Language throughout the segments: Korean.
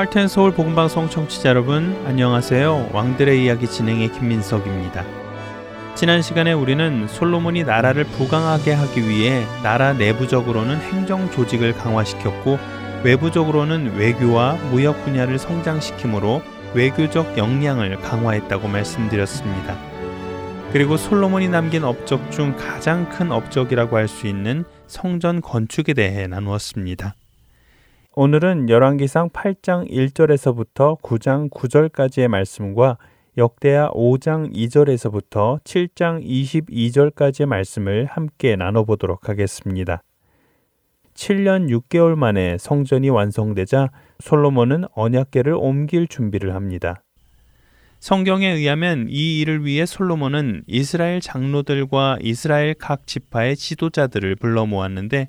할텐 서울 복음방송 청취자 여러분 안녕하세요. 왕들의 이야기 진행의 김민석입니다. 지난 시간에 우리는 솔로몬이 나라를 부강하게 하기 위해 나라 내부적으로는 행정 조직을 강화시켰고 외부적으로는 외교와 무역 분야를 성장시키므로 외교적 역량을 강화했다고 말씀드렸습니다. 그리고 솔로몬이 남긴 업적 중 가장 큰 업적이라고 할 수 있는 성전 건축에 대해 나누었습니다. 오늘은 열왕기상 8장 1절에서부터 9장 9절까지의 말씀과 역대하 5장 2절에서부터 7장 22절까지의 말씀을 함께 나눠보도록 하겠습니다. 7년 6개월 만에 성전이 완성되자 솔로몬은 언약계를 옮길 준비를 합니다. 성경에 의하면 이 일을 위해 솔로몬은 이스라엘 장로들과 이스라엘 각 지파의 지도자들을 불러 모았는데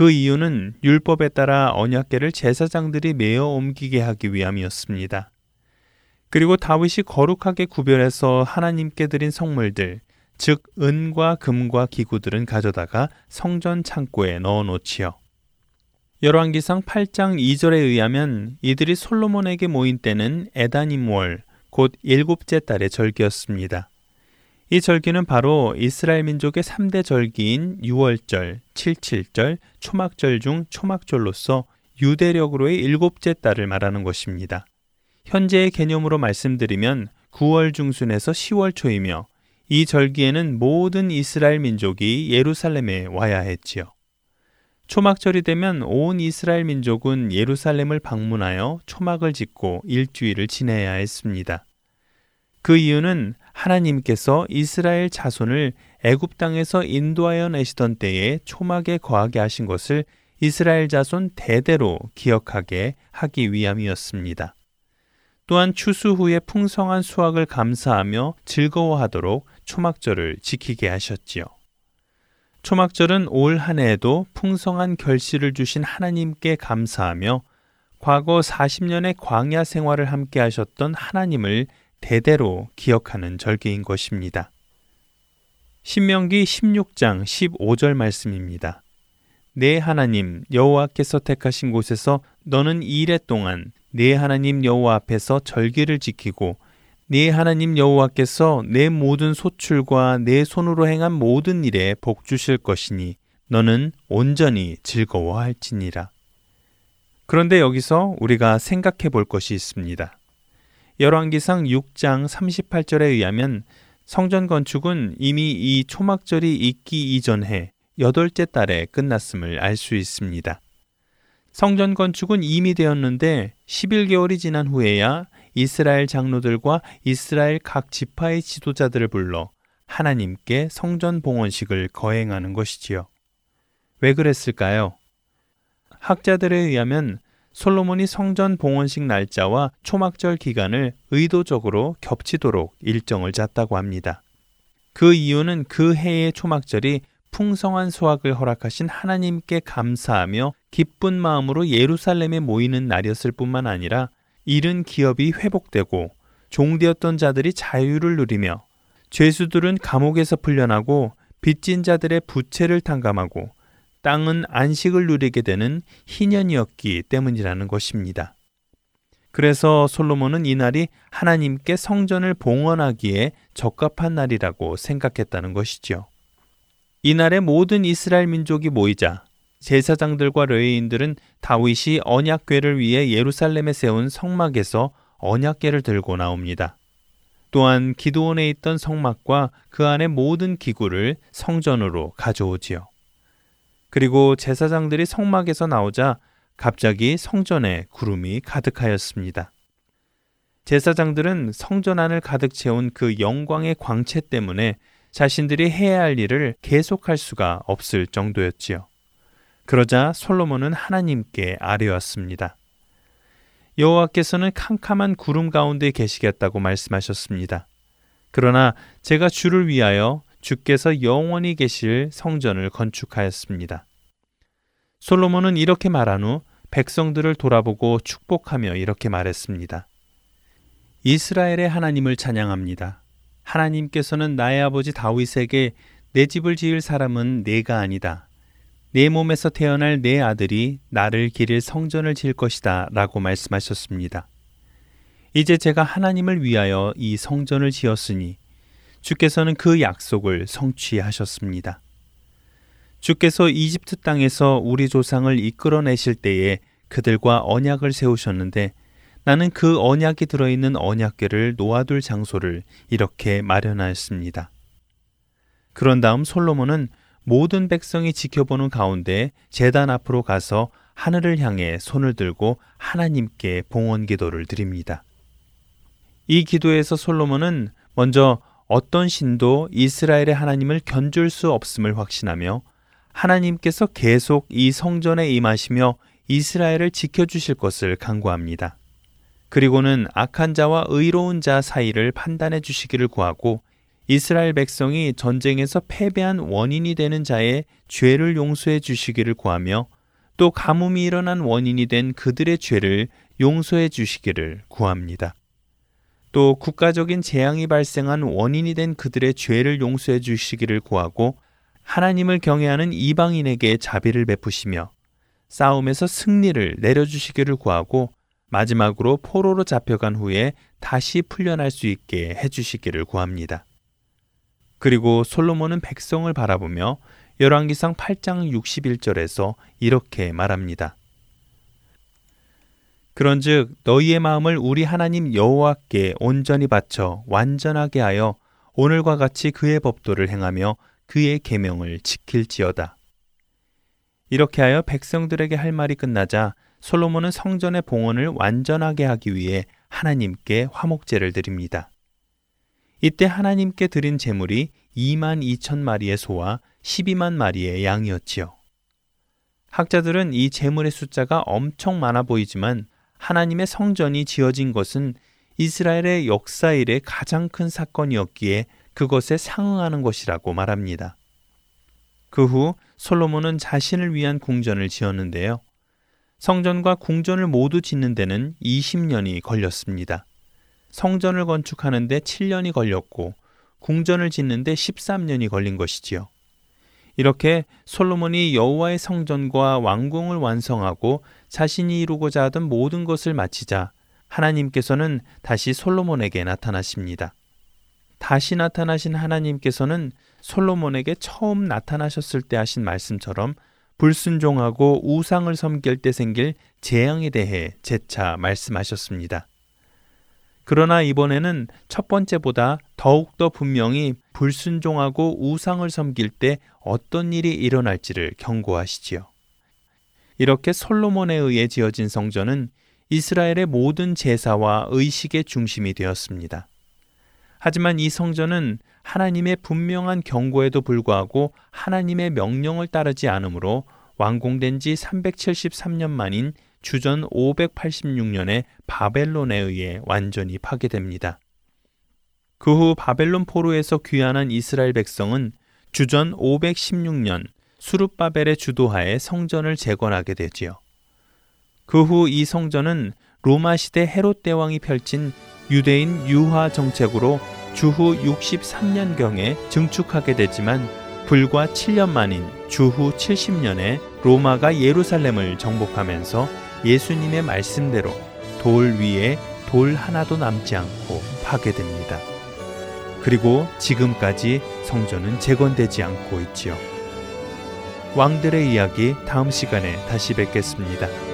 그 이유는 율법에 따라 언약계를 제사장들이 메어 옮기게 하기 위함이었습니다. 그리고 다윗이 거룩하게 구별해서 하나님께 드린 성물들, 즉 은과 금과 기구들은 가져다가 성전 창고에 넣어 놓지요. 열왕기상 8장 2절에 의하면 이들이 솔로몬에게 모인 때는 에다님월, 곧 일곱째 달의 절기였습니다. 이 절기는 바로 이스라엘 민족의 3대 절기인 6월절, 77절, 초막절 중 초막절로서 유대력으로의 일곱째 달을 말하는 것입니다. 현재의 개념으로 말씀드리면 9월 중순에서 10월 초이며 이 절기에는 모든 이스라엘 민족이 예루살렘에 와야 했지요. 초막절이 되면 온 이스라엘 민족은 예루살렘을 방문하여 초막을 짓고 일주일을 지내야 했습니다. 그 이유는 하나님께서 이스라엘 자손을 애굽 땅에서 인도하여 내시던 때에 초막에 거하게 하신 것을 이스라엘 자손 대대로 기억하게 하기 위함이었습니다. 또한 추수 후에 풍성한 수확을 감사하며 즐거워하도록 초막절을 지키게 하셨지요. 초막절은 올 한 해에도 풍성한 결실을 주신 하나님께 감사하며 과거 40년의 광야 생활을 함께 하셨던 하나님을 대대로 기억하는 절기인 것입니다. 신명기 16장 15절 말씀입니다. 내 하나님 여호와께서 택하신 곳에서 너는 이래 동안 내 하나님 여호와 앞에서 절기를 지키고 네 하나님 여호와께서 내 모든 소출과 내 손으로 행한 모든 일에 복 주실 것이니 너는 온전히 즐거워할지니라. 그런데 여기서 우리가 생각해 볼 것이 있습니다. 열왕기상 6장 38절에 의하면 성전 건축은 이미 이 초막절이 있기 이전해 여덟째 달에 끝났음을 알 수 있습니다. 성전 건축은 이미 되었는데 11개월이 지난 후에야 이스라엘 장로들과 이스라엘 각 지파의 지도자들을 불러 하나님께 성전 봉헌식을 거행하는 것이지요. 왜 그랬을까요? 학자들에 의하면 솔로몬이 성전 봉헌식 날짜와 초막절 기간을 의도적으로 겹치도록 일정을 짰다고 합니다. 그 이유는 그 해의 초막절이 풍성한 수확을 허락하신 하나님께 감사하며 기쁜 마음으로 예루살렘에 모이는 날이었을 뿐만 아니라 잃은 기업이 회복되고 종되었던 자들이 자유를 누리며 죄수들은 감옥에서 풀려나고 빚진 자들의 부채를 탕감하고 땅은 안식을 누리게 되는 희년이었기 때문이라는 것입니다. 그래서 솔로몬은 이 날이 하나님께 성전을 봉헌하기에 적합한 날이라고 생각했다는 것이지요. 이날에 모든 이스라엘 민족이 모이자 제사장들과 레위인들은 다윗이 언약궤를 위해 예루살렘에 세운 성막에서 언약궤를 들고 나옵니다. 또한 기도원에 있던 성막과 그 안의 모든 기구를 성전으로 가져오지요. 그리고 제사장들이 성막에서 나오자 갑자기 성전에 구름이 가득하였습니다. 제사장들은 성전 안을 가득 채운 그 영광의 광채 때문에 자신들이 해야 할 일을 계속할 수가 없을 정도였지요. 그러자 솔로몬은 하나님께 아뢰었습니다. 여호와께서는 캄캄한 구름 가운데 계시겠다고 말씀하셨습니다. 그러나 제가 주를 위하여 주께서 영원히 계실 성전을 건축하였습니다. 솔로몬은 이렇게 말한 후 백성들을 돌아보고 축복하며 이렇게 말했습니다. 이스라엘의 하나님을 찬양합니다. 하나님께서는 나의 아버지 다윗에게 내 집을 지을 사람은 내가 아니다. 내 몸에서 태어날 내 아들이 나를 기릴 성전을 지을 것이다. 라고 말씀하셨습니다. 이제 제가 하나님을 위하여 이 성전을 지었으니 주께서는 그 약속을 성취하셨습니다. 주께서 이집트 땅에서 우리 조상을 이끌어내실 때에 그들과 언약을 세우셨는데 나는 그 언약이 들어있는 언약궤를 놓아둘 장소를 이렇게 마련하였습니다. 그런 다음 솔로몬은 모든 백성이 지켜보는 가운데 재단 앞으로 가서 하늘을 향해 손을 들고 하나님께 봉헌 기도를 드립니다. 이 기도에서 솔로몬은 먼저 어떤 신도 이스라엘의 하나님을 견줄 수 없음을 확신하며 하나님께서 계속 이 성전에 임하시며 이스라엘을 지켜주실 것을 강구합니다. 그리고는 악한 자와 의로운 자 사이를 판단해 주시기를 구하고 이스라엘 백성이 전쟁에서 패배한 원인이 되는 자의 죄를 용서해 주시기를 구하며 또 가뭄이 일어난 원인이 된 그들의 죄를 용서해 주시기를 구합니다. 또 국가적인 재앙이 발생한 원인이 된 그들의 죄를 용서해 주시기를 구하고 하나님을 경외하는 이방인에게 자비를 베푸시며 싸움에서 승리를 내려주시기를 구하고 마지막으로 포로로 잡혀간 후에 다시 풀려날 수 있게 해주시기를 구합니다. 그리고 솔로몬은 백성을 바라보며 열왕기상 8장 61절에서 이렇게 말합니다. 그런즉 너희의 마음을 우리 하나님 여호와께 온전히 바쳐 완전하게 하여 오늘과 같이 그의 법도를 행하며 그의 계명을 지킬지어다. 이렇게 하여 백성들에게 할 말이 끝나자 솔로몬은 성전의 봉헌을 완전하게 하기 위해 하나님께 화목제를 드립니다. 이때 하나님께 드린 제물이 2만 2천 마리의 소와 12만 마리의 양이었지요. 학자들은 이 제물의 숫자가 엄청 많아 보이지만 하나님의 성전이 지어진 것은 이스라엘의 역사 일의 가장 큰 사건이었기에 그것에 상응하는 것이라고 말합니다. 그 후 솔로몬은 자신을 위한 궁전을 지었는데요. 성전과 궁전을 모두 짓는 데는 20년이 걸렸습니다. 성전을 건축하는데 7년이 걸렸고 궁전을 짓는데 13년이 걸린 것이지요. 이렇게 솔로몬이 여호와의 성전과 왕궁을 완성하고 자신이 이루고자 하던 모든 것을 마치자 하나님께서는 다시 솔로몬에게 나타나십니다. 다시 나타나신 하나님께서는 솔로몬에게 처음 나타나셨을 때 하신 말씀처럼 불순종하고 우상을 섬길 때 생길 재앙에 대해 재차 말씀하셨습니다. 그러나 이번에는 첫 번째보다 더욱더 분명히 불순종하고 우상을 섬길 때 어떤 일이 일어날지를 경고하시지요. 이렇게 솔로몬에 의해 지어진 성전은 이스라엘의 모든 제사와 의식의 중심이 되었습니다. 하지만 이 성전은 하나님의 분명한 경고에도 불구하고 하나님의 명령을 따르지 않으므로 완공된 지 373년 만인 주전 586년에 바벨론에 의해 완전히 파괴됩니다. 그 후 바벨론 포로에서 귀환한 이스라엘 백성은 주전 516년 수룹바벨의 주도하에 성전을 재건하게 되지요. 그 후 이 성전은 로마 시대 헤롯 대왕이 펼친 유대인 유화 정책으로 주후 63년경에 증축하게 되지만 불과 7년 만인 주후 70년에 로마가 예루살렘을 정복하면서 예수님의 말씀대로 돌 위에 돌 하나도 남지 않고 파괴됩니다. 그리고 지금까지 성전은 재건되지 않고 있지요. 왕들의 이야기 다음 시간에 다시 뵙겠습니다.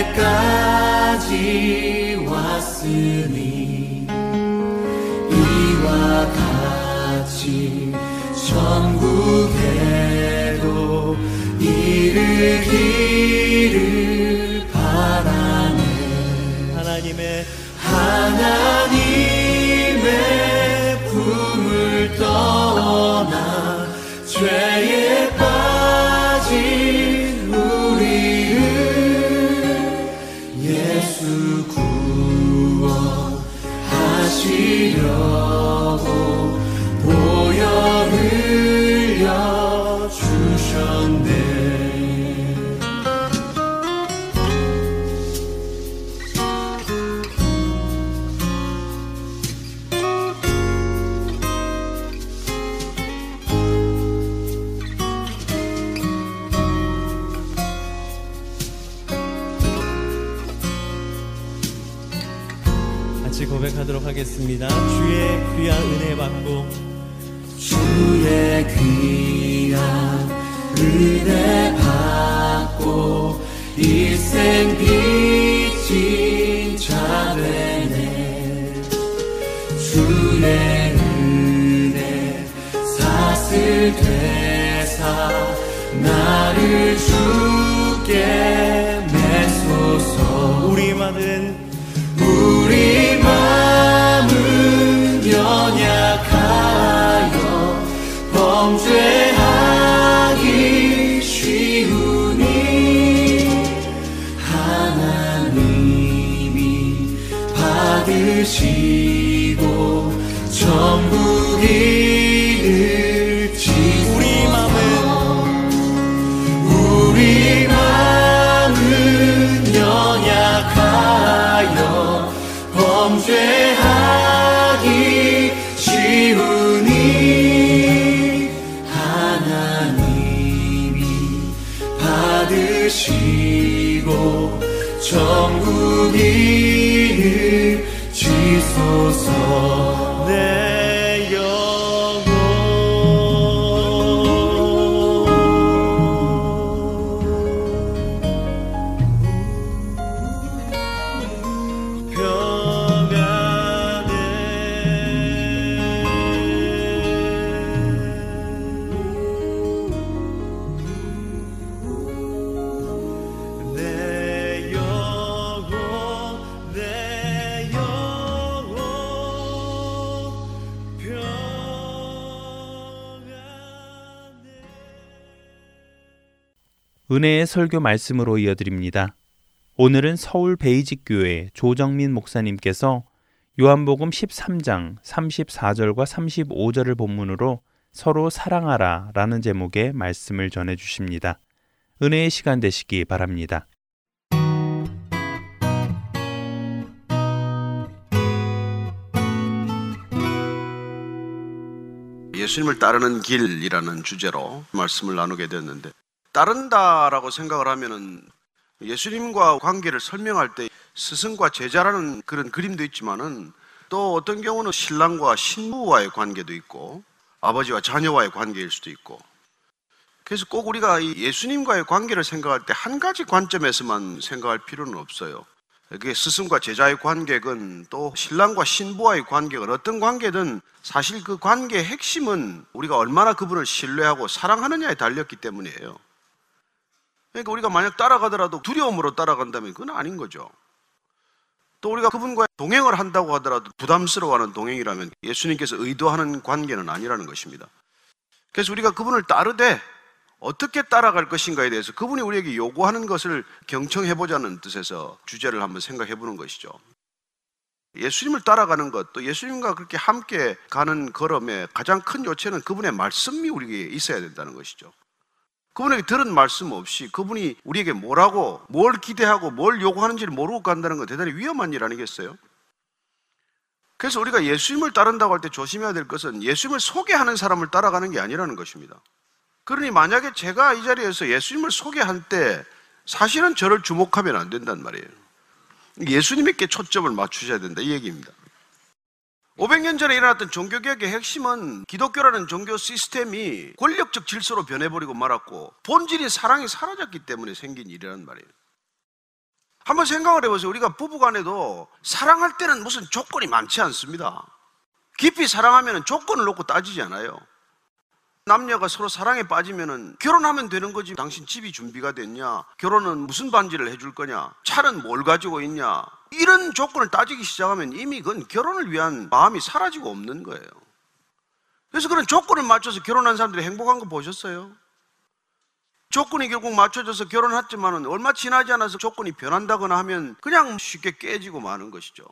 때까지 왔으니 이와 같이 천국에도 이르기를 바라네. 하나님의 하나님 하겠습니다. 주의 귀한 은혜 받고 주의 귀한 은혜 받고 일생 빚진 자되 설교 말씀으로 이어드립니다. 오늘은 서울 베이직 교회 조정민 목사님께서 요한복음 13장 34절과 35절을 본문으로 서로 사랑하라 라는 제목의 말씀을 전해 주십니다. 은혜의 시간 되시기 바랍니다. 예수님을 따르는 길이라는 주제로 말씀을 나누게 되었는데 따른다라고 생각을 하면은 예수님과 관계를 설명할 때 스승과 제자라는 그런 그림도 있지만은 또 어떤 경우는 신랑과 신부와의 관계도 있고 아버지와 자녀와의 관계일 수도 있고 그래서 꼭 우리가 이 예수님과의 관계를 생각할 때 한 가지 관점에서만 생각할 필요는 없어요. 그게 스승과 제자의 관계건 또 신랑과 신부와의 관계건 어떤 관계든 사실 그 관계의 핵심은 우리가 얼마나 그분을 신뢰하고 사랑하느냐에 달렸기 때문이에요. 그러니까 우리가 만약 따라가더라도 두려움으로 따라간다면 그건 아닌 거죠. 또 우리가 그분과 동행을 한다고 하더라도 부담스러워하는 동행이라면 예수님께서 의도하는 관계는 아니라는 것입니다. 그래서 우리가 그분을 따르되 어떻게 따라갈 것인가에 대해서 그분이 우리에게 요구하는 것을 경청해 보자는 뜻에서 주제를 한번 생각해 보는 것이죠. 예수님을 따라가는 것, 또 예수님과 그렇게 함께 가는 걸음의 가장 큰 요체는 그분의 말씀이 우리에게 있어야 된다는 것이죠. 그분에게 들은 말씀 없이 그분이 우리에게 뭐라고, 뭘 기대하고 뭘 요구하는지를 모르고 간다는 건 대단히 위험한 일 아니겠어요? 그래서 우리가 예수님을 따른다고 할 때 조심해야 될 것은 예수님을 소개하는 사람을 따라가는 게 아니라는 것입니다. 그러니 만약에 제가 이 자리에서 예수님을 소개할 때 사실은 저를 주목하면 안 된단 말이에요. 예수님께 초점을 맞추셔야 된다 이 얘기입니다. 500년 전에 일어났던 종교개혁의 핵심은 기독교라는 종교 시스템이 권력적 질서로 변해버리고 말았고 본질인 사랑이 사라졌기 때문에 생긴 일이란 말이에요. 한번 생각을 해보세요. 우리가 부부간에도 사랑할 때는 무슨 조건이 많지 않습니다. 깊이 사랑하면 조건을 놓고 따지지 않아요. 남녀가 서로 사랑에 빠지면은 결혼하면 되는 거지. 당신 집이 준비가 됐냐? 결혼은 무슨 반지를 해줄 거냐? 차는 뭘 가지고 있냐? 이런 조건을 따지기 시작하면 이미 그건 결혼을 위한 마음이 사라지고 없는 거예요. 그래서 그런 조건을 맞춰서 결혼한 사람들이 행복한 거 보셨어요? 조건이 결국 맞춰져서 결혼했지만은 얼마 지나지 않아서 조건이 변한다거나 하면 그냥 쉽게 깨지고 마는 것이죠.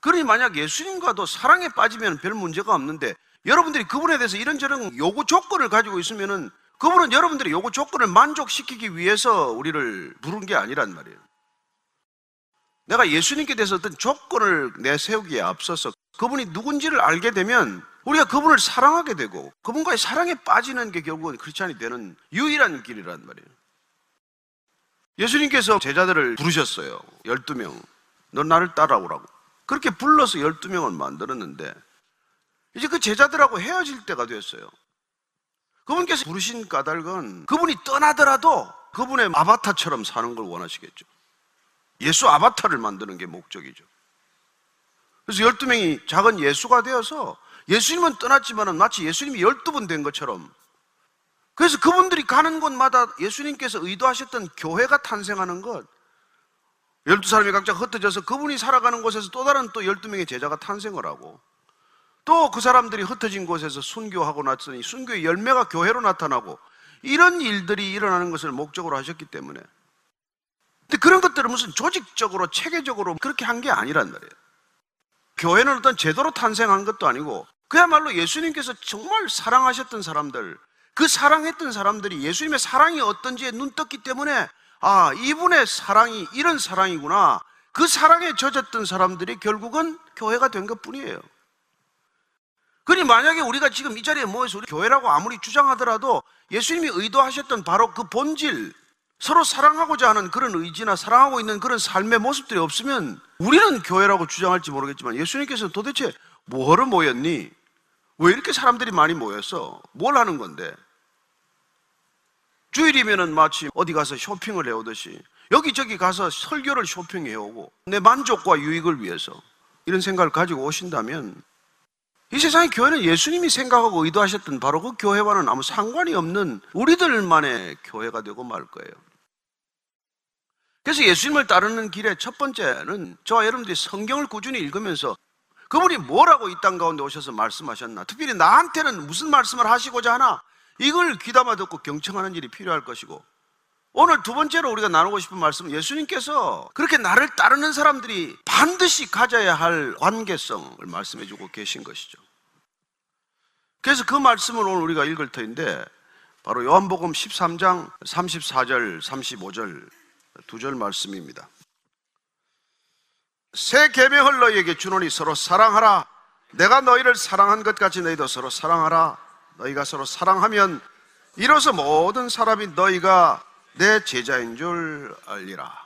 그러니 만약 예수님과도 사랑에 빠지면 별 문제가 없는데 여러분들이 그분에 대해서 이런저런 요구 조건을 가지고 있으면은 그분은 여러분들의 요구 조건을 만족시키기 위해서 우리를 부른 게 아니란 말이에요. 내가 예수님께 대해서 어떤 조건을 내세우기에 앞서서 그분이 누군지를 알게 되면 우리가 그분을 사랑하게 되고 그분과의 사랑에 빠지는 게 결국은 크리스찬이 되는 유일한 길이란 말이에요. 예수님께서 제자들을 부르셨어요. 12명. 너 나를 따라오라고. 그렇게 불러서 12명을 만들었는데 이제 그 제자들하고 헤어질 때가 됐어요. 그분께서 부르신 까닭은 그분이 떠나더라도 그분의 아바타처럼 사는 걸 원하시겠죠. 예수 아바타를 만드는 게 목적이죠. 그래서 12명이 작은 예수가 되어서 예수님은 떠났지만 마치 예수님이 12분 된 것처럼 그래서 그분들이 가는 곳마다 예수님께서 의도하셨던 교회가 탄생하는 것 12사람이 각자 흩어져서 그분이 살아가는 곳에서 또 다른 또 12명의 제자가 탄생을 하고 또 그 사람들이 흩어진 곳에서 순교하고 났으니 순교의 열매가 교회로 나타나고 이런 일들이 일어나는 것을 목적으로 하셨기 때문에 근데 그런 것들은 무슨 조직적으로 체계적으로 그렇게 한 게 아니란 말이에요. 교회는 어떤 제도로 탄생한 것도 아니고 그야말로 예수님께서 정말 사랑하셨던 사람들, 그 사랑했던 사람들이 예수님의 사랑이 어떤지에 눈 떴기 때문에 아, 이분의 사랑이 이런 사랑이구나. 그 사랑에 젖었던 사람들이 결국은 교회가 된 것 뿐이에요. 그러니 만약에 우리가 지금 이 자리에 모여서 우리 교회라고 아무리 주장하더라도 예수님이 의도하셨던 바로 그 본질, 서로 사랑하고자 하는 그런 의지나 사랑하고 있는 그런 삶의 모습들이 없으면 우리는 교회라고 주장할지 모르겠지만 예수님께서는 도대체 뭐하러 모였니? 왜 이렇게 사람들이 많이 모였어? 뭘 하는 건데? 주일이면은 마치 어디 가서 쇼핑을 해오듯이 여기저기 가서 설교를 쇼핑해 오고 내 만족과 유익을 위해서 이런 생각을 가지고 오신다면 이 세상의 교회는 예수님이 생각하고 의도하셨던 바로 그 교회와는 아무 상관이 없는 우리들만의 교회가 되고 말 거예요. 그래서 예수님을 따르는 길의 첫 번째는 저와 여러분들이 성경을 꾸준히 읽으면서 그분이 뭐라고 이 땅 가운데 오셔서 말씀하셨나 특별히 나한테는 무슨 말씀을 하시고자 하나 이걸 귀담아 듣고 경청하는 일이 필요할 것이고 오늘 두 번째로 우리가 나누고 싶은 말씀은 예수님께서 그렇게 나를 따르는 사람들이 반드시 가져야 할 관계성을 말씀해 주고 계신 것이죠. 그래서 그 말씀을 오늘 우리가 읽을 터인데 바로 요한복음 13장 34절 35절 두 절 말씀입니다. 새 계명을 너희에게 주노니 서로 사랑하라. 내가 너희를 사랑한 것 같이 너희도 서로 사랑하라. 너희가 서로 사랑하면 이로써 모든 사람이 너희가 내 제자인 줄 알리라.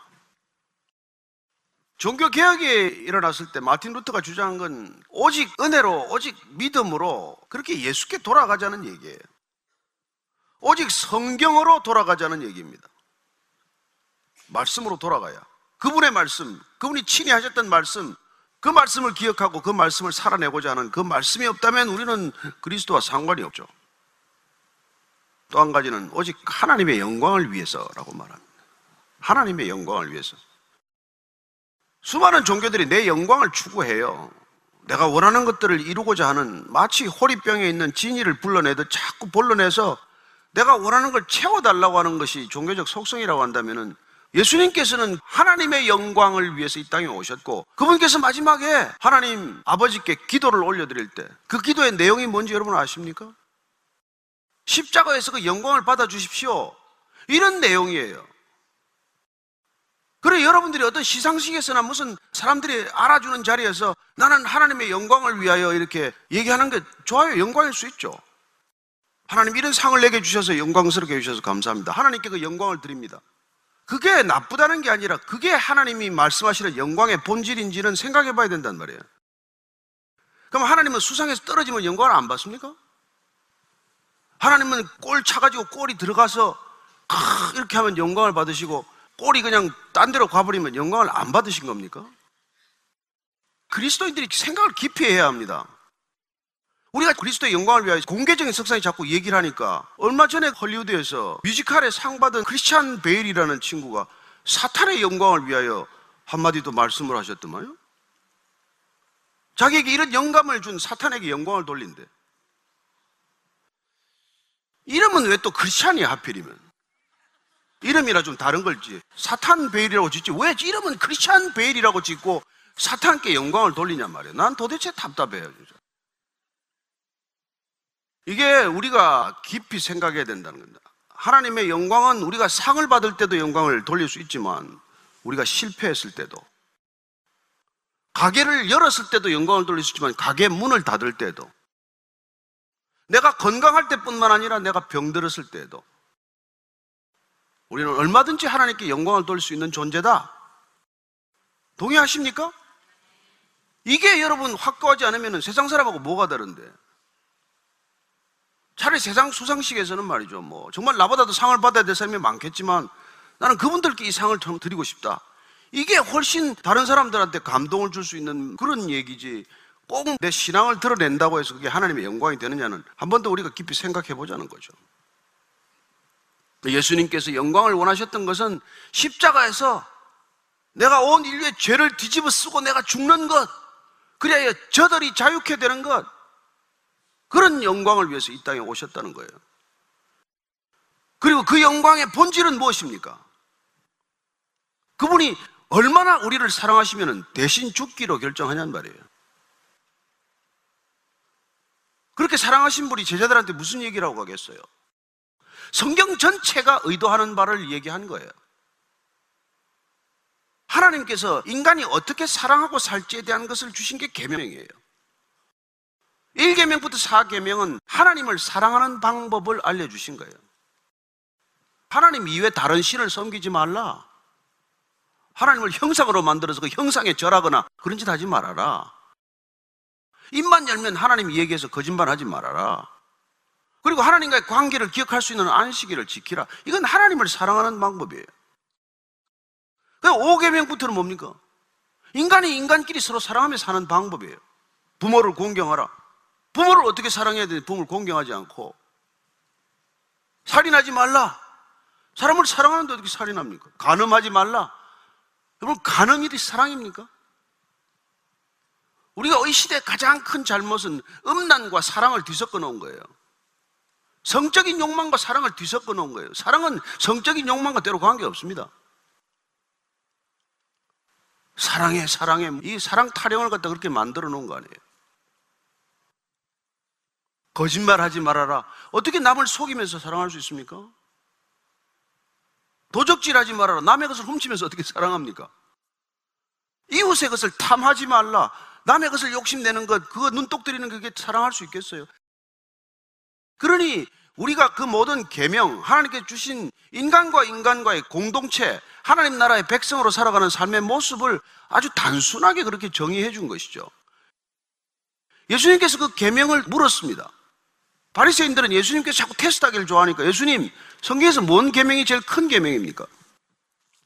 종교 개혁이 일어났을 때 마틴 루터가 주장한 건 오직 은혜로 오직 믿음으로 그렇게 예수께 돌아가자는 얘기예요. 오직 성경으로 돌아가자는 얘기입니다. 말씀으로 돌아가야 그분의 말씀, 그분이 친히 하셨던 말씀, 그 말씀을 기억하고 그 말씀을 살아내고자 하는 그 말씀이 없다면 우리는 그리스도와 상관이 없죠. 또 한 가지는 오직 하나님의 영광을 위해서라고 말합니다. 하나님의 영광을 위해서. 수많은 종교들이 내 영광을 추구해요. 내가 원하는 것들을 이루고자 하는 마치 호리병에 있는 진이를 불러내듯 자꾸 불러내서 내가 원하는 걸 채워달라고 하는 것이 종교적 속성이라고 한다면은 예수님께서는 하나님의 영광을 위해서 이 땅에 오셨고 그분께서 마지막에 하나님 아버지께 기도를 올려드릴 때 그 기도의 내용이 뭔지 여러분 아십니까? 십자가에서 그 영광을 받아 주십시오. 이런 내용이에요. 그래 여러분들이 어떤 시상식에서나 무슨 사람들이 알아주는 자리에서 나는 하나님의 영광을 위하여 이렇게 얘기하는 게 좋아요. 영광일 수 있죠. 하나님 이런 상을 내게 주셔서 영광스럽게 해주셔서 감사합니다. 하나님께 그 영광을 드립니다. 그게 나쁘다는 게 아니라 그게 하나님이 말씀하시는 영광의 본질인지는 생각해 봐야 된단 말이에요. 그럼 하나님은 수상에서 떨어지면 영광을 안 받습니까? 하나님은 꼴 차가지고 꼴이 들어가서 아, 이렇게 하면 영광을 받으시고 꼴이 그냥 딴 데로 가버리면 영광을 안 받으신 겁니까? 그리스도인들이 생각을 깊이 해야 합니다. 우리가 그리스도의 영광을 위하여 공개적인 석상에 자꾸 얘기를 하니까 얼마 전에 헐리우드에서 뮤지컬에 상 받은 크리스찬 베일이라는 친구가 사탄의 영광을 위하여 한마디도 말씀을 하셨더만요. 자기에게 이런 영감을 준 사탄에게 영광을 돌린대. 이름은 왜 또 크리스찬이야 하필이면? 이름이라 좀 다른 걸지. 사탄 베일이라고 짓지. 왜 이름은 크리스찬 베일이라고 짓고 사탄께 영광을 돌리냔 말이에요. 난 도대체 답답해요. 진짜. 이게 우리가 깊이 생각해야 된다는 겁니다. 하나님의 영광은 우리가 상을 받을 때도 영광을 돌릴 수 있지만 우리가 실패했을 때도 가게를 열었을 때도 영광을 돌릴 수 있지만 가게 문을 닫을 때도 내가 건강할 때뿐만 아니라 내가 병들었을 때도 우리는 얼마든지 하나님께 영광을 돌릴 수 있는 존재다. 동의하십니까? 이게 여러분 확고하지 않으면 세상 사람하고 뭐가 다른데? 차라리 세상 수상식에서는 말이죠. 뭐 정말 나보다도 상을 받아야 될 사람이 많겠지만 나는 그분들께 이 상을 좀 드리고 싶다. 이게 훨씬 다른 사람들한테 감동을 줄 수 있는 그런 얘기지. 꼭 내 신앙을 드러낸다고 해서 그게 하나님의 영광이 되느냐는 한 번 더 우리가 깊이 생각해 보자는 거죠. 예수님께서 영광을 원하셨던 것은 십자가에서 내가 온 인류의 죄를 뒤집어 쓰고 내가 죽는 것, 그래야 저들이 자유케 되는 것, 그런 영광을 위해서 이 땅에 오셨다는 거예요. 그리고 그 영광의 본질은 무엇입니까? 그분이 얼마나 우리를 사랑하시면 대신 죽기로 결정하냐는 말이에요. 그렇게 사랑하신 분이 제자들한테 무슨 얘기를 하고 가겠어요? 성경 전체가 의도하는 바를 얘기한 거예요. 하나님께서 인간이 어떻게 사랑하고 살지에 대한 것을 주신 게 계명이에요. 1계명부터 4계명은 하나님을 사랑하는 방법을 알려주신 거예요. 하나님 이외 다른 신을 섬기지 말라. 하나님을 형상으로 만들어서 그 형상에 절하거나 그런 짓 하지 말아라. 입만 열면 하나님 얘기해서 거짓말 하지 말아라. 그리고 하나님과의 관계를 기억할 수 있는 안식일을 지키라. 이건 하나님을 사랑하는 방법이에요. 그 5계명부터는 뭡니까? 인간이 인간끼리 서로 사랑하며 사는 방법이에요. 부모를 공경하라. 부모를 어떻게 사랑해야 되는지 부모를 공경하지 않고 살인하지 말라. 사람을 사랑하는데 어떻게 살인합니까? 간음하지 말라. 여러분 간음이 사랑입니까? 우리가 이 시대의 가장 큰 잘못은 음란과 사랑을 뒤섞어 놓은 거예요. 성적인 욕망과 사랑을 뒤섞어 놓은 거예요. 사랑은 성적인 욕망과 때로 관계없습니다. 사랑해, 사랑해. 이 사랑 타령을 갖다 그렇게 만들어 놓은 거 아니에요. 거짓말 하지 말아라. 어떻게 남을 속이면서 사랑할 수 있습니까? 도적질 하지 말아라. 남의 것을 훔치면서 어떻게 사랑합니까? 이웃의 것을 탐하지 말라. 남의 것을 욕심내는 것, 그거 눈독 들이는 그게 사랑할 수 있겠어요? 그러니 우리가 그 모든 계명, 하나님께 주신 인간과 인간과의 공동체, 하나님 나라의 백성으로 살아가는 삶의 모습을 아주 단순하게 그렇게 정의해 준 것이죠. 예수님께서 그 계명을 물었습니다. 바리새인들은 예수님께서 자꾸 테스트하기를 좋아하니까 예수님 성경에서 뭔 계명이 제일 큰 계명입니까?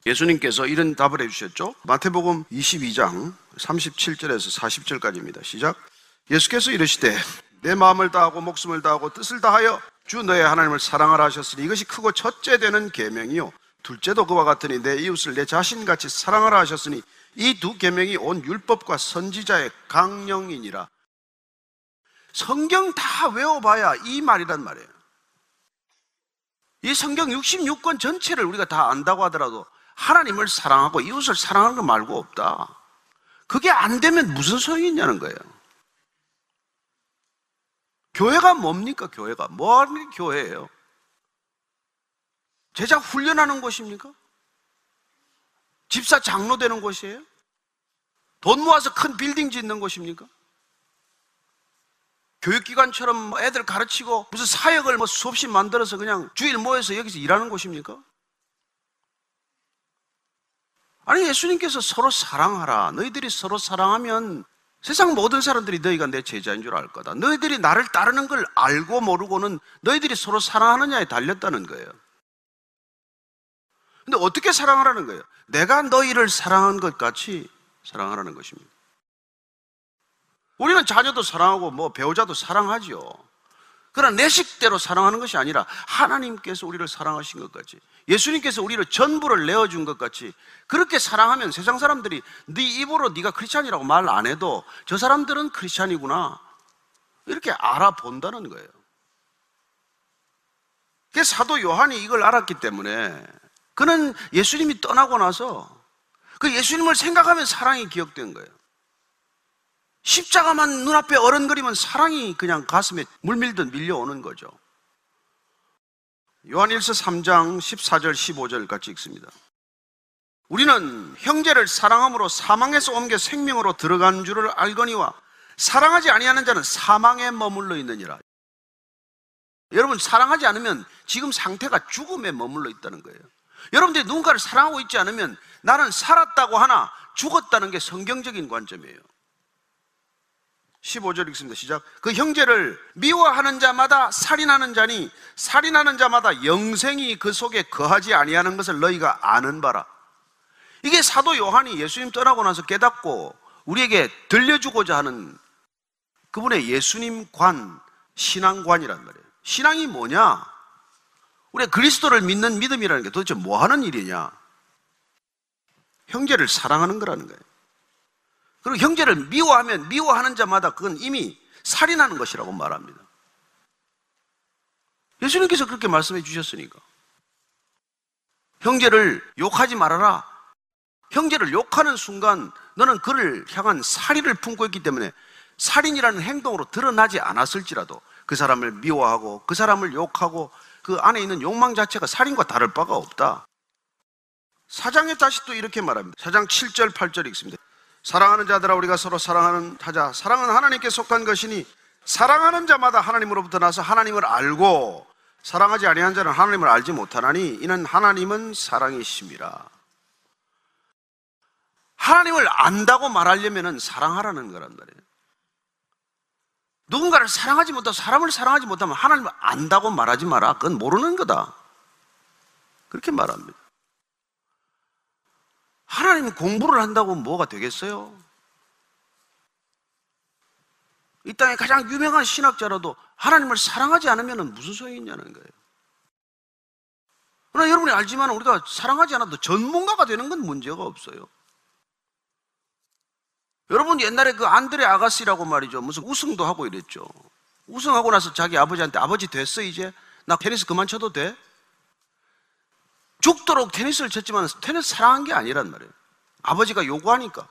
예수님께서 이런 답을 해주셨죠. 마태복음 22장 37절에서 40절까지입니다. 시작. 예수께서 이르시되 내 마음을 다하고 목숨을 다하고 뜻을 다하여 주 너의 하나님을 사랑하라 하셨으니 이것이 크고 첫째 되는 계명이요 둘째도 그와 같으니 내 이웃을 내 자신같이 사랑하라 하셨으니 이 두 계명이 온 율법과 선지자의 강령이니라. 성경 다 외워봐야 이 말이란 말이에요. 이 성경 66권 전체를 우리가 다 안다고 하더라도 하나님을 사랑하고 이웃을 사랑하는 거 말고 없다. 그게 안 되면 무슨 소용이 있냐는 거예요. 교회가 뭡니까, 교회가? 뭐 하는 게 교회예요? 제자 훈련하는 곳입니까? 집사 장로 되는 곳이에요? 돈 모아서 큰 빌딩 짓는 곳입니까? 교육기관처럼 뭐 애들 가르치고 무슨 사역을 뭐 수없이 만들어서 그냥 주일 모여서 여기서 일하는 곳입니까? 아니, 예수님께서 서로 사랑하라. 너희들이 서로 사랑하면 세상 모든 사람들이 너희가 내 제자인 줄 알 거다. 너희들이 나를 따르는 걸 알고 모르고는 너희들이 서로 사랑하느냐에 달렸다는 거예요. 근데 어떻게 사랑하라는 거예요? 내가 너희를 사랑한 것 같이 사랑하라는 것입니다. 우리는 자녀도 사랑하고 뭐 배우자도 사랑하지요. 그러나 내 식대로 사랑하는 것이 아니라 하나님께서 우리를 사랑하신 것 같이 예수님께서 우리를 전부를 내어준 것 같이 그렇게 사랑하면 세상 사람들이 네 입으로 네가 크리스찬이라고 말 안 해도 저 사람들은 크리스찬이구나 이렇게 알아본다는 거예요. 그 사도 요한이 이걸 알았기 때문에 그는 예수님이 떠나고 나서 그 예수님을 생각하면 사랑이 기억된 거예요. 십자가만 눈앞에 어른거리면 사랑이 그냥 가슴에 물밀듯 밀려오는 거죠. 요한일서 3장 14절 15절 같이 읽습니다. 우리는 형제를 사랑함으로 사망에서 옮겨 생명으로 들어간 줄을 알거니와 사랑하지 아니하는 자는 사망에 머물러 있느니라. 여러분 사랑하지 않으면 지금 상태가 죽음에 머물러 있다는 거예요. 여러분들이 누군가를 사랑하고 있지 않으면 나는 살았다고 하나 죽었다는 게 성경적인 관점이에요. 15절 읽습니다. 시작. 그 형제를 미워하는 자마다 살인하는 자니 살인하는 자마다 영생이 그 속에 거하지 아니하는 것을 너희가 아는 바라. 이게 사도 요한이 예수님 떠나고 나서 깨닫고 우리에게 들려주고자 하는 그분의 예수님 관, 신앙관이란 말이에요. 신앙이 뭐냐? 우리 그리스도를 믿는 믿음이라는 게 도대체 뭐 하는 일이냐? 형제를 사랑하는 거라는 거예요. 그리고 형제를 미워하면 미워하는 자마다 그건 이미 살인하는 것이라고 말합니다. 예수님께서 그렇게 말씀해 주셨으니까. 형제를 욕하지 말아라. 형제를 욕하는 순간 너는 그를 향한 살인을 품고 있기 때문에 살인이라는 행동으로 드러나지 않았을지라도 그 사람을 미워하고 그 사람을 욕하고 그 안에 있는 욕망 자체가 살인과 다를 바가 없다. 사장의 또 이렇게 말합니다. 사장 7절, 8절 읽습니다. 사랑하는 자들아 우리가 서로 사랑하는 하자. 사랑은 하나님께 속한 것이니 사랑하는 자마다 하나님으로부터 나서 하나님을 알고 사랑하지 아니한 자는 하나님을 알지 못하나니 이는 하나님은 사랑이심이라. 하나님을 안다고 말하려면 사랑하라는 거란 말이에요. 누군가를 사랑하지 못하고 사람을 사랑하지 못하면 하나님을 안다고 말하지 마라. 그건 모르는 거다. 그렇게 말합니다. 하나님 공부를 한다고 뭐가 되겠어요? 이 땅에 가장 유명한 신학자라도 하나님을 사랑하지 않으면 무슨 소용이 있냐는 거예요. 그러나 여러분이 알지만 우리가 사랑하지 않아도 전문가가 되는 건 문제가 없어요. 여러분 옛날에 그 안드레 아가씨라고 말이죠. 무슨 우승도 하고 이랬죠. 우승하고 나서 자기 아버지한테 아버지 됐어 이제? 나 테니스 그만 쳐도 돼? 죽도록 테니스를 쳤지만 테니스 사랑한 게 아니란 말이에요. 아버지가 요구하니까.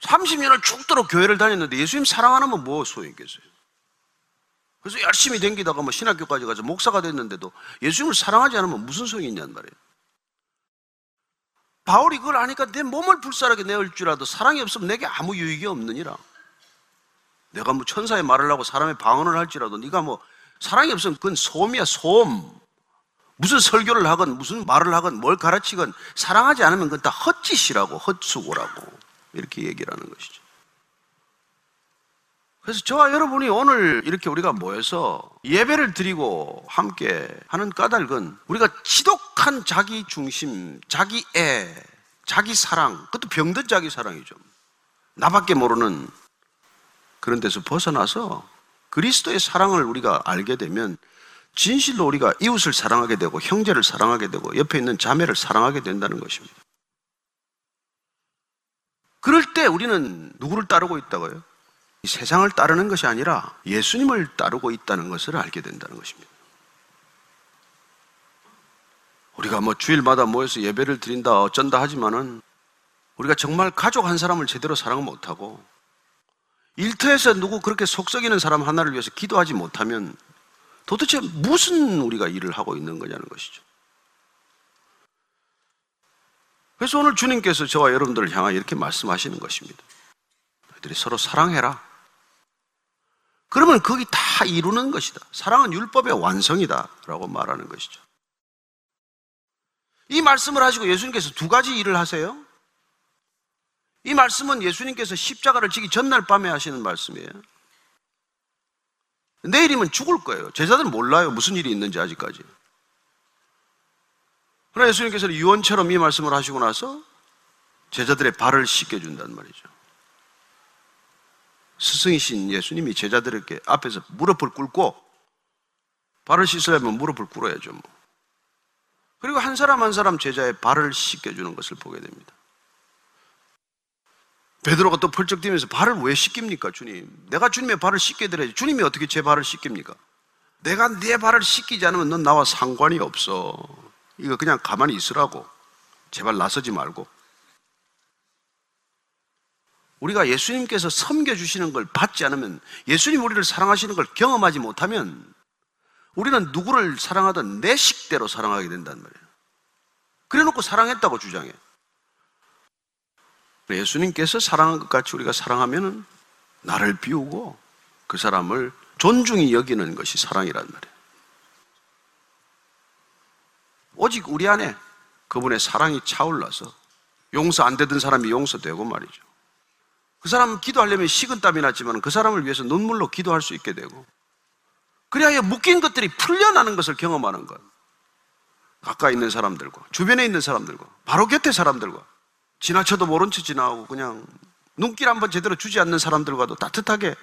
30년을 죽도록 교회를 다녔는데 예수님 사랑 안 하면 뭐 소용이 있겠어요? 그래서 열심히 댕기다가 뭐 신학교까지 가서 목사가 됐는데도 예수님을 사랑하지 않으면 무슨 소용이 있냔 말이에요. 바울이 그걸 아니까 내 몸을 불살하게 내을 줄라도 사랑이 없으면 내게 아무 유익이 없느니라. 내가 뭐 천사의 말을 하고 사람의 방언을 할지라도 네가 뭐 사랑이 없으면 그건 소음이야, 소음. 무슨 설교를 하건 무슨 말을 하건 뭘 가르치건 사랑하지 않으면 그건 다 헛짓이라고 헛수고라고 이렇게 얘기를 하는 것이죠. 그래서 저와 여러분이 오늘 이렇게 우리가 모여서 예배를 드리고 함께 하는 까닭은 우리가 지독한 자기 중심, 자기 애, 자기 사랑, 그것도 병든 자기 사랑이죠. 나밖에 모르는 그런 데서 벗어나서 그리스도의 사랑을 우리가 알게 되면 진실로 우리가 이웃을 사랑하게 되고 형제를 사랑하게 되고 옆에 있는 자매를 사랑하게 된다는 것입니다. 그럴 때 우리는 누구를 따르고 있다고요? 이 세상을 따르는 것이 아니라 예수님을 따르고 있다는 것을 알게 된다는 것입니다. 우리가 뭐 주일마다 모여서 예배를 드린다 어쩐다 하지만은 우리가 정말 가족 한 사람을 제대로 사랑 못하고 일터에서 누구 그렇게 속썩이는 사람 하나를 위해서 기도하지 못하면 도대체 무슨 우리가 일을 하고 있는 거냐는 것이죠. 그래서 오늘 주님께서 저와 여러분들을 향하여 이렇게 말씀하시는 것입니다. 너희들이 서로 사랑해라. 그러면 거기 다 이루는 것이다. 사랑은 율법의 완성이다. 라고 말하는 것이죠. 이 말씀을 하시고 예수님께서 두 가지 일을 하세요. 이 말씀은 예수님께서 십자가를 지기 전날 밤에 하시는 말씀이에요. 내일이면 죽을 거예요. 제자들은 몰라요. 무슨 일이 있는지 아직까지. 그러나 예수님께서는 유언처럼 이 말씀을 하시고 나서 제자들의 발을 씻겨준단 말이죠. 스승이신 예수님이 제자들에게 앞에서 무릎을 꿇고 발을 씻으려면 무릎을 꿇어야죠. 뭐. 그리고 한 사람 한 사람 제자의 발을 씻겨주는 것을 보게 됩니다. 베드로가 또 펄쩍 뛰면서 발을 왜 씻깁니까, 주님? 내가 주님의 발을 씻게 드려야지. 주님이 어떻게 제 발을 씻깁니까? 내가 네 발을 씻기지 않으면 넌 나와 상관이 없어. 이거 그냥 가만히 있으라고. 제발 나서지 말고. 우리가 예수님께서 섬겨주시는 걸 받지 않으면 예수님 우리를 사랑하시는 걸 경험하지 못하면 우리는 누구를 사랑하든 내 식대로 사랑하게 된단 말이에요. 그래 놓고 사랑했다고 주장해. 예수님께서 사랑한 것 같이 우리가 사랑하면 나를 비우고 그 사람을 존중히 여기는 것이 사랑이란 말이에요. 오직 우리 안에 그분의 사랑이 차올라서 용서 안 되던 사람이 용서되고 말이죠. 그 사람 기도하려면 식은 땀이 났지만 그 사람을 위해서 눈물로 기도할 수 있게 되고 그래야 묶인 것들이 풀려나는 것을 경험하는 것. 가까이 있는 사람들과 주변에 있는 사람들과 바로 곁에 사람들과 지나쳐도 모른 척 지나가고 그냥 눈길 한번 제대로 주지 않는 사람들과도 따뜻하게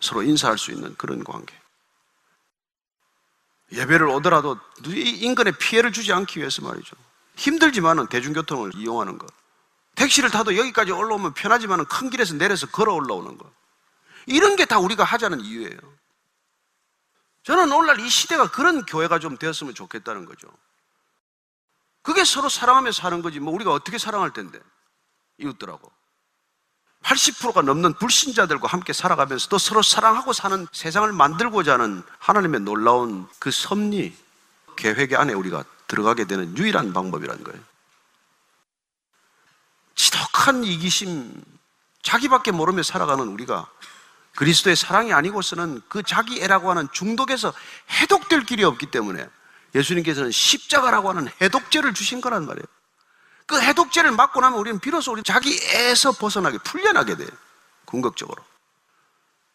서로 인사할 수 있는 그런 관계. 예배를 오더라도 인근에 피해를 주지 않기 위해서 말이죠. 힘들지만은 대중교통을 이용하는 것. 택시를 타도 여기까지 올라오면 편하지만 큰 길에서 내려서 걸어 올라오는 것. 이런 게 다 우리가 하자는 이유예요. 저는 오늘날 이 시대가 그런 교회가 좀 되었으면 좋겠다는 거죠. 그게 서로 사랑하며 사는 거지. 뭐 우리가 어떻게 사랑할 텐데. 이웃들하고. 80%가 넘는 불신자들과 함께 살아가면서 또 서로 사랑하고 사는 세상을 만들고자 하는 하나님의 놀라운 그 섭리, 계획 안에 우리가 들어가게 되는 유일한 방법이라는 거예요. 지독한 이기심, 자기밖에 모르며 살아가는 우리가 그리스도의 사랑이 아니고서는 그 자기 애라고 하는 중독에서 해독될 길이 없기 때문에 예수님께서는 십자가라고 하는 해독제를 주신 거란 말이에요. 그 해독제를 맞고 나면 우리는 비로소 우리 자기 애에서 벗어나게 풀려나게 돼요. 궁극적으로.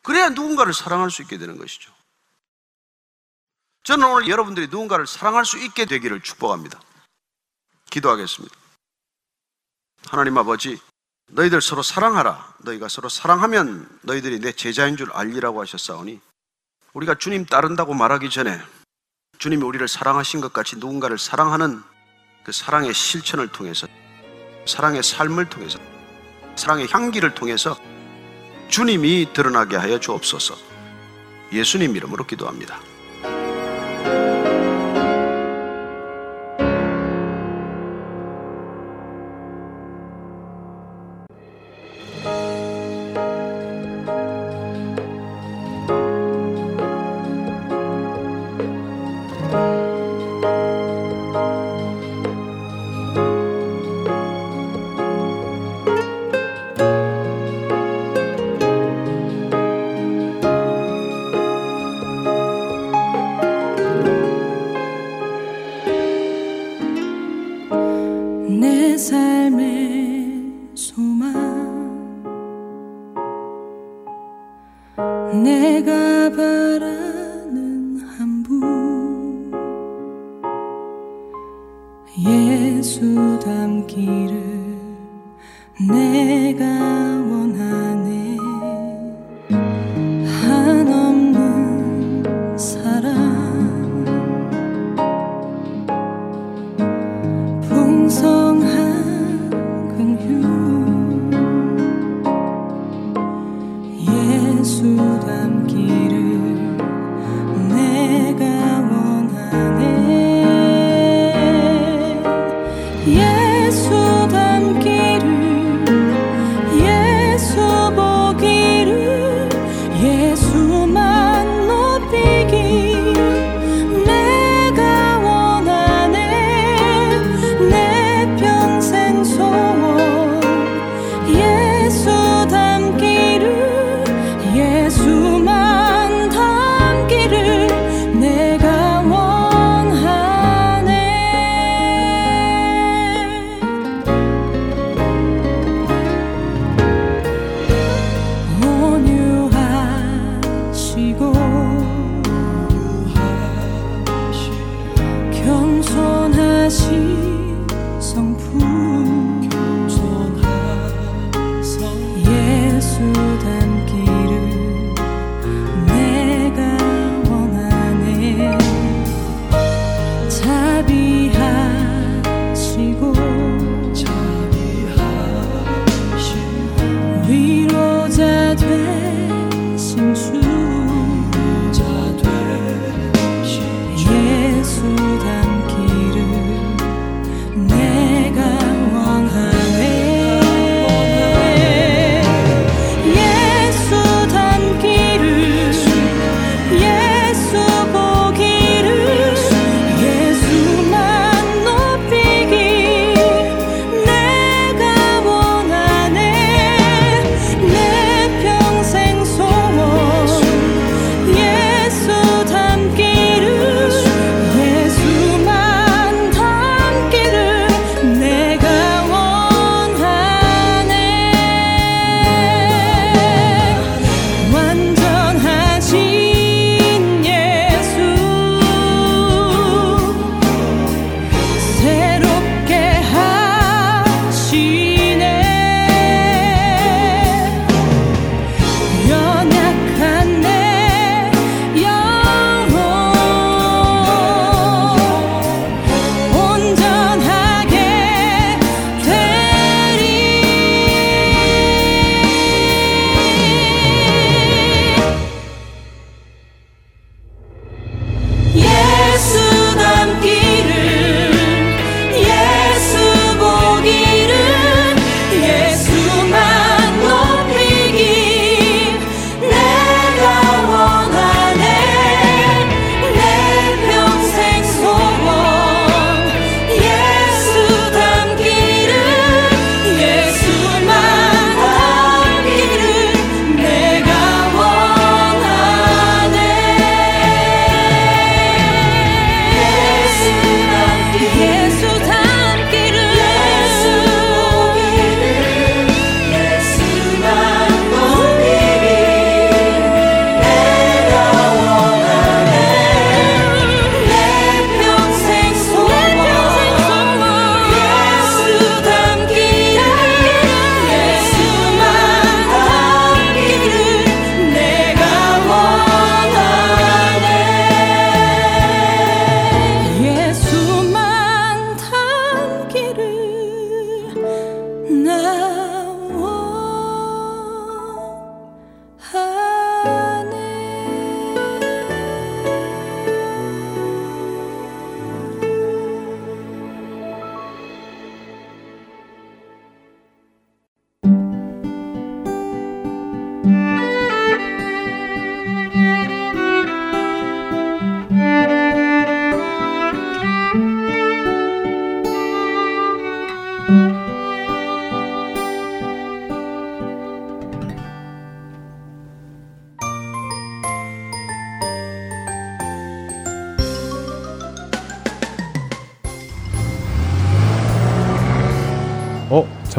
그래야 누군가를 사랑할 수 있게 되는 것이죠. 저는 오늘 여러분들이 누군가를 사랑할 수 있게 되기를 축복합니다. 기도하겠습니다. 하나님 아버지, 너희들 서로 사랑하라. 너희가 서로 사랑하면 너희들이 내 제자인 줄 알리라고 하셨사오니 우리가 주님 따른다고 말하기 전에 주님이 우리를 사랑하신 것 같이 누군가를 사랑하는 그 사랑의 실천을 통해서 사랑의 삶을 통해서 사랑의 향기를 통해서 주님이 드러나게 하여 주옵소서. 예수님 이름으로 기도합니다.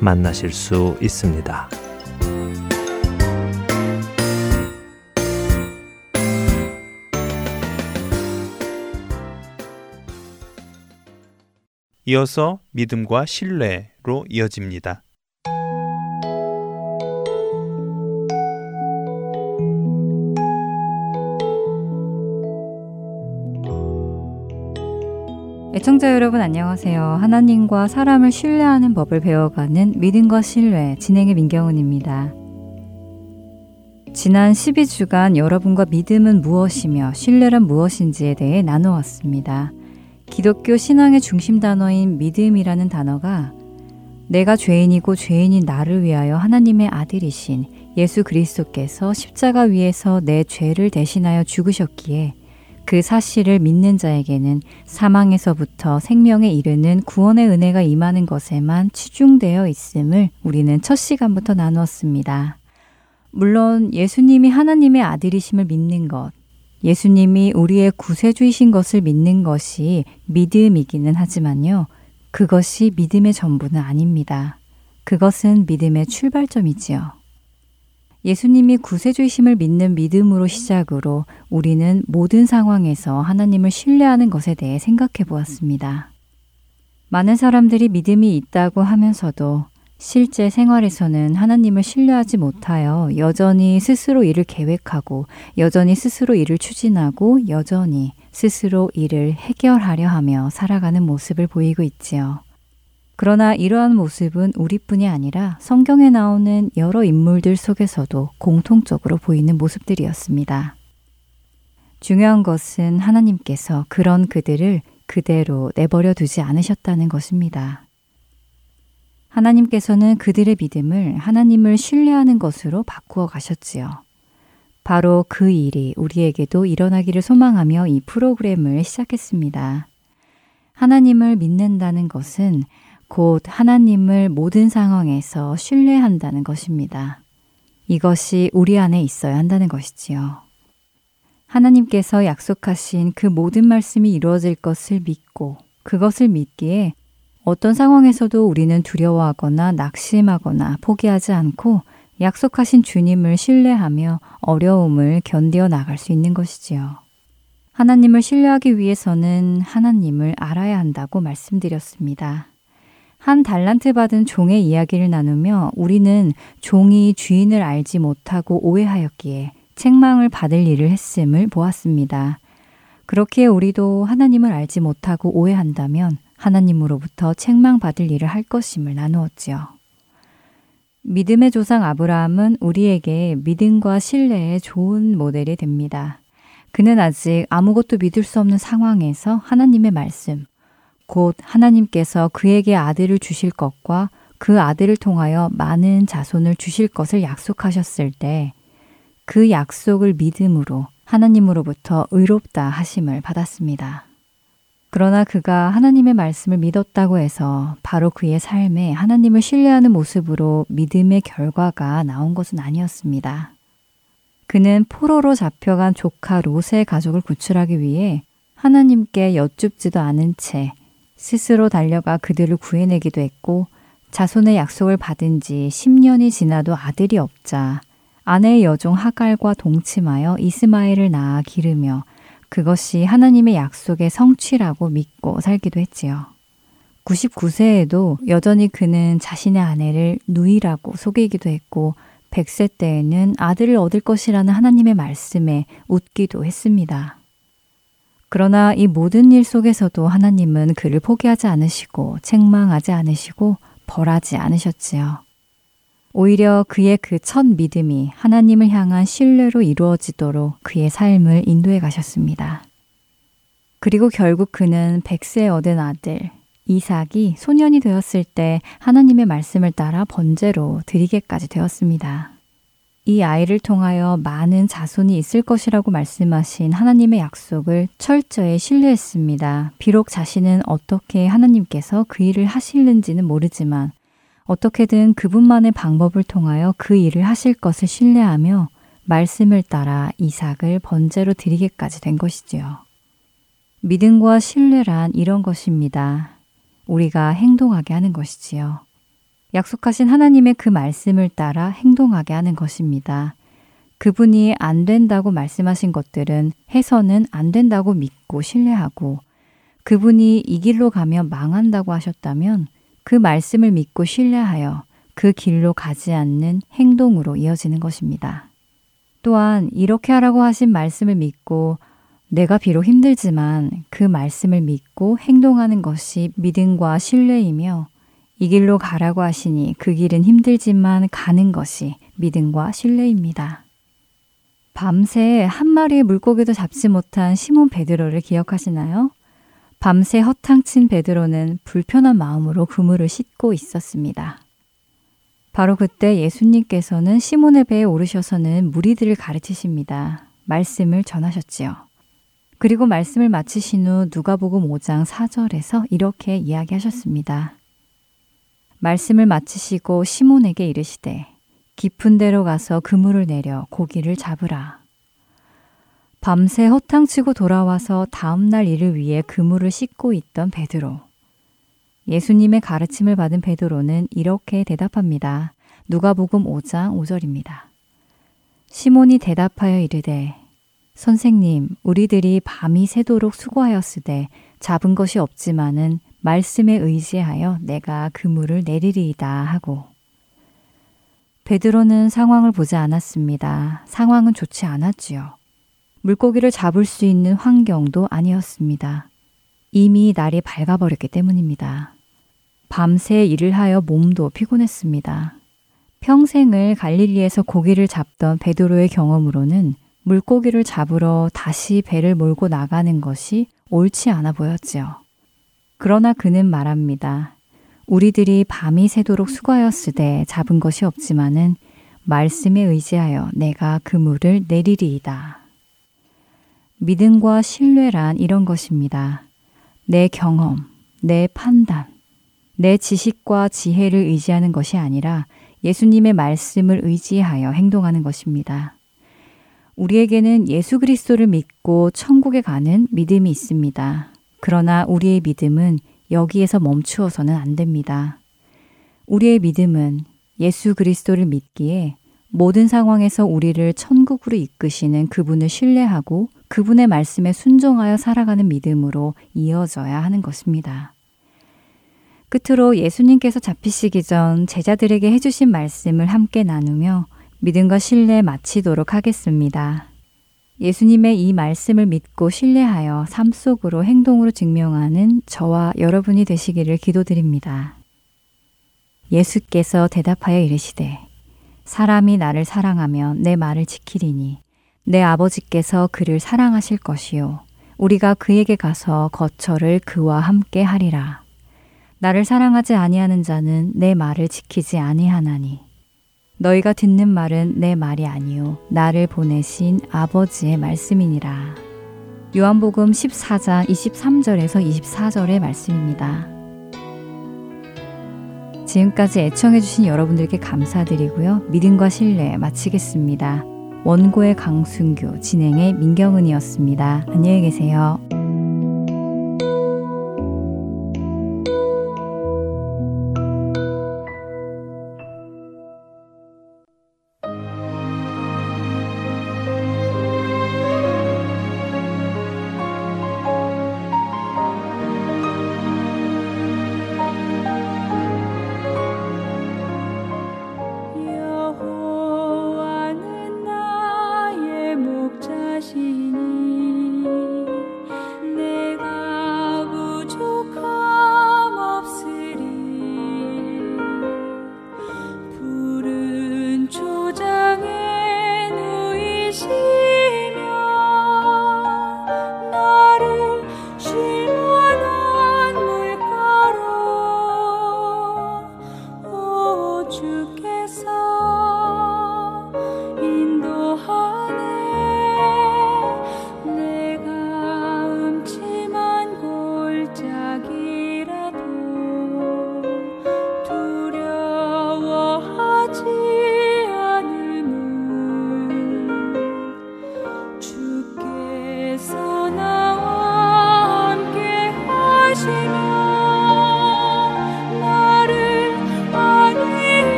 만나실 수 있습니다. 이어서 믿음과 신뢰로 이어집니다. 애청자 여러분 안녕하세요. 하나님과 사람을 신뢰하는 법을 배워가는 믿음과 신뢰 진행의 민경훈입니다. 지난 12주간 여러분과 믿음은 무엇이며 신뢰란 무엇인지에 대해 나누었습니다. 기독교 신앙의 중심 단어인 믿음이라는 단어가 내가 죄인이고 죄인인 나를 위하여 하나님의 아들이신 예수 그리스도께서 십자가 위에서 내 죄를 대신하여 죽으셨기에 그 사실을 믿는 자에게는 사망에서부터 생명에 이르는 구원의 은혜가 임하는 것에만 치중되어 있음을 우리는 첫 시간부터 나누었습니다. 물론 예수님이 하나님의 아들이심을 믿는 것, 예수님이 우리의 구세주이신 것을 믿는 것이 믿음이기는 하지만요. 그것이 믿음의 전부는 아닙니다. 그것은 믿음의 출발점이지요. 예수님이 구세주이심을 믿는 믿음으로 시작으로 우리는 모든 상황에서 하나님을 신뢰하는 것에 대해 생각해 보았습니다. 많은 사람들이 믿음이 있다고 하면서도 실제 생활에서는 하나님을 신뢰하지 못하여 여전히 스스로 일을 계획하고 여전히 스스로 일을 추진하고 여전히 스스로 일을 해결하려 하며 살아가는 모습을 보이고 있지요. 그러나 이러한 모습은 우리뿐이 아니라 성경에 나오는 여러 인물들 속에서도 공통적으로 보이는 모습들이었습니다. 중요한 것은 하나님께서 그런 그들을 그대로 내버려 두지 않으셨다는 것입니다. 하나님께서는 그들의 믿음을 하나님을 신뢰하는 것으로 바꾸어 가셨지요. 바로 그 일이 우리에게도 일어나기를 소망하며 이 프로그램을 시작했습니다. 하나님을 믿는다는 것은 곧 하나님을 모든 상황에서 신뢰한다는 것입니다. 이것이 우리 안에 있어야 한다는 것이지요. 하나님께서 약속하신 그 모든 말씀이 이루어질 것을 믿고 그것을 믿기에 어떤 상황에서도 우리는 두려워하거나 낙심하거나 포기하지 않고 약속하신 주님을 신뢰하며 어려움을 견디어 나갈 수 있는 것이지요. 하나님을 신뢰하기 위해서는 하나님을 알아야 한다고 말씀드렸습니다. 한 달란트 받은 종의 이야기를 나누며 우리는 종이 주인을 알지 못하고 오해하였기에 책망을 받을 일을 했음을 보았습니다. 그렇기에 우리도 하나님을 알지 못하고 오해한다면 하나님으로부터 책망받을 일을 할 것임을 나누었지요. 믿음의 조상 아브라함은 우리에게 믿음과 신뢰의 좋은 모델이 됩니다. 그는 아직 아무것도 믿을 수 없는 상황에서 하나님의 말씀, 곧 하나님께서 그에게 아들을 주실 것과 그 아들을 통하여 많은 자손을 주실 것을 약속하셨을 때 그 약속을 믿음으로 하나님으로부터 의롭다 하심을 받았습니다. 그러나 그가 하나님의 말씀을 믿었다고 해서 바로 그의 삶에 하나님을 신뢰하는 모습으로 믿음의 결과가 나온 것은 아니었습니다. 그는 포로로 잡혀간 조카 롯의 가족을 구출하기 위해 하나님께 여쭙지도 않은 채 스스로 달려가 그들을 구해내기도 했고 자손의 약속을 받은 지 10년이 지나도 아들이 없자 아내의 여종 하갈과 동침하여 이스마엘을 낳아 기르며 그것이 하나님의 약속의 성취라고 믿고 살기도 했지요. 99세에도 여전히 그는 자신의 아내를 누이라고 속이기도 했고 100세 때에는 아들을 얻을 것이라는 하나님의 말씀에 웃기도 했습니다. 그러나 이 모든 일 속에서도 하나님은 그를 포기하지 않으시고 책망하지 않으시고 벌하지 않으셨지요. 오히려 그의 그 첫 믿음이 하나님을 향한 신뢰로 이루어지도록 그의 삶을 인도해 가셨습니다. 그리고 결국 그는 백세 얻은 아들 이삭이 소년이 되었을 때 하나님의 말씀을 따라 번제로 드리게까지 되었습니다. 이 아이를 통하여 많은 자손이 있을 것이라고 말씀하신 하나님의 약속을 철저히 신뢰했습니다. 비록 자신은 어떻게 하나님께서 그 일을 하실는지는 모르지만 어떻게든 그분만의 방법을 통하여 그 일을 하실 것을 신뢰하며 말씀을 따라 이삭을 번제로 드리게까지 된 것이지요. 믿음과 신뢰란 이런 것입니다. 우리가 행동하게 하는 것이지요. 약속하신 하나님의 그 말씀을 따라 행동하게 하는 것입니다. 그분이 안 된다고 말씀하신 것들은 해서는 안 된다고 믿고 신뢰하고 그분이 이 길로 가면 망한다고 하셨다면 그 말씀을 믿고 신뢰하여 그 길로 가지 않는 행동으로 이어지는 것입니다. 또한 이렇게 하라고 하신 말씀을 믿고 내가 비록 힘들지만 그 말씀을 믿고 행동하는 것이 믿음과 신뢰이며 이 길로 가라고 하시니 그 길은 힘들지만 가는 것이 믿음과 신뢰입니다. 밤새 한 마리의 물고기도 잡지 못한 시몬 베드로를 기억하시나요? 밤새 허탕친 베드로는 불편한 마음으로 그물을 씻고 있었습니다. 바로 그때 예수님께서는 시몬의 배에 오르셔서는 무리들을 가르치십니다. 말씀을 전하셨지요. 그리고 말씀을 마치신 후 누가복음 5장 4절에서 이렇게 이야기하셨습니다. 말씀을 마치시고 시몬에게 이르시되 깊은 데로 가서 그물을 내려 고기를 잡으라. 밤새 허탕치고 돌아와서 다음 날 일을 위해 그물을 씻고 있던 베드로. 예수님의 가르침을 받은 베드로는 이렇게 대답합니다. 누가복음 5장 5절입니다. 시몬이 대답하여 이르되 선생님 우리들이 밤이 새도록 수고하였으되 잡은 것이 없지만은 말씀에 의지하여 내가 그물을 내리리이다 하고 베드로는 상황을 보지 않았습니다. 상황은 좋지 않았지요. 물고기를 잡을 수 있는 환경도 아니었습니다. 이미 날이 밝아버렸기 때문입니다. 밤새 일을 하여 몸도 피곤했습니다. 평생을 갈릴리에서 고기를 잡던 베드로의 경험으로는 물고기를 잡으러 다시 배를 몰고 나가는 것이 옳지 않아 보였지요. 그러나 그는 말합니다. 우리들이 밤이 새도록 수고하였으되 잡은 것이 없지만은 말씀에 의지하여 내가 그물을 내리리이다. 믿음과 신뢰란 이런 것입니다. 내 경험, 내 판단, 내 지식과 지혜를 의지하는 것이 아니라 예수님의 말씀을 의지하여 행동하는 것입니다. 우리에게는 예수 그리스도를 믿고 천국에 가는 믿음이 있습니다. 그러나 우리의 믿음은 여기에서 멈추어서는 안 됩니다. 우리의 믿음은 예수 그리스도를 믿기에 모든 상황에서 우리를 천국으로 이끄시는 그분을 신뢰하고 그분의 말씀에 순종하여 살아가는 믿음으로 이어져야 하는 것입니다. 끝으로 예수님께서 잡히시기 전 제자들에게 해주신 말씀을 함께 나누며 믿음과 신뢰 마치도록 하겠습니다. 예수님의 이 말씀을 믿고 신뢰하여 삶 속으로 행동으로 증명하는 저와 여러분이 되시기를 기도드립니다. 예수께서 대답하여 이르시되 사람이 나를 사랑하면 내 말을 지키리니 내 아버지께서 그를 사랑하실 것이요 우리가 그에게 가서 거처를 그와 함께 하리라 나를 사랑하지 아니하는 자는 내 말을 지키지 아니하나니 너희가 듣는 말은 내 말이 아니요 나를 보내신 아버지의 말씀이니라. 요한복음 14장 23절에서 24절의 말씀입니다. 지금까지 애청해 주신 여러분들께 감사드리고요. 믿음과 신뢰 마치겠습니다. 원고의 강순규, 진행의 민경은이었습니다. 안녕히 계세요.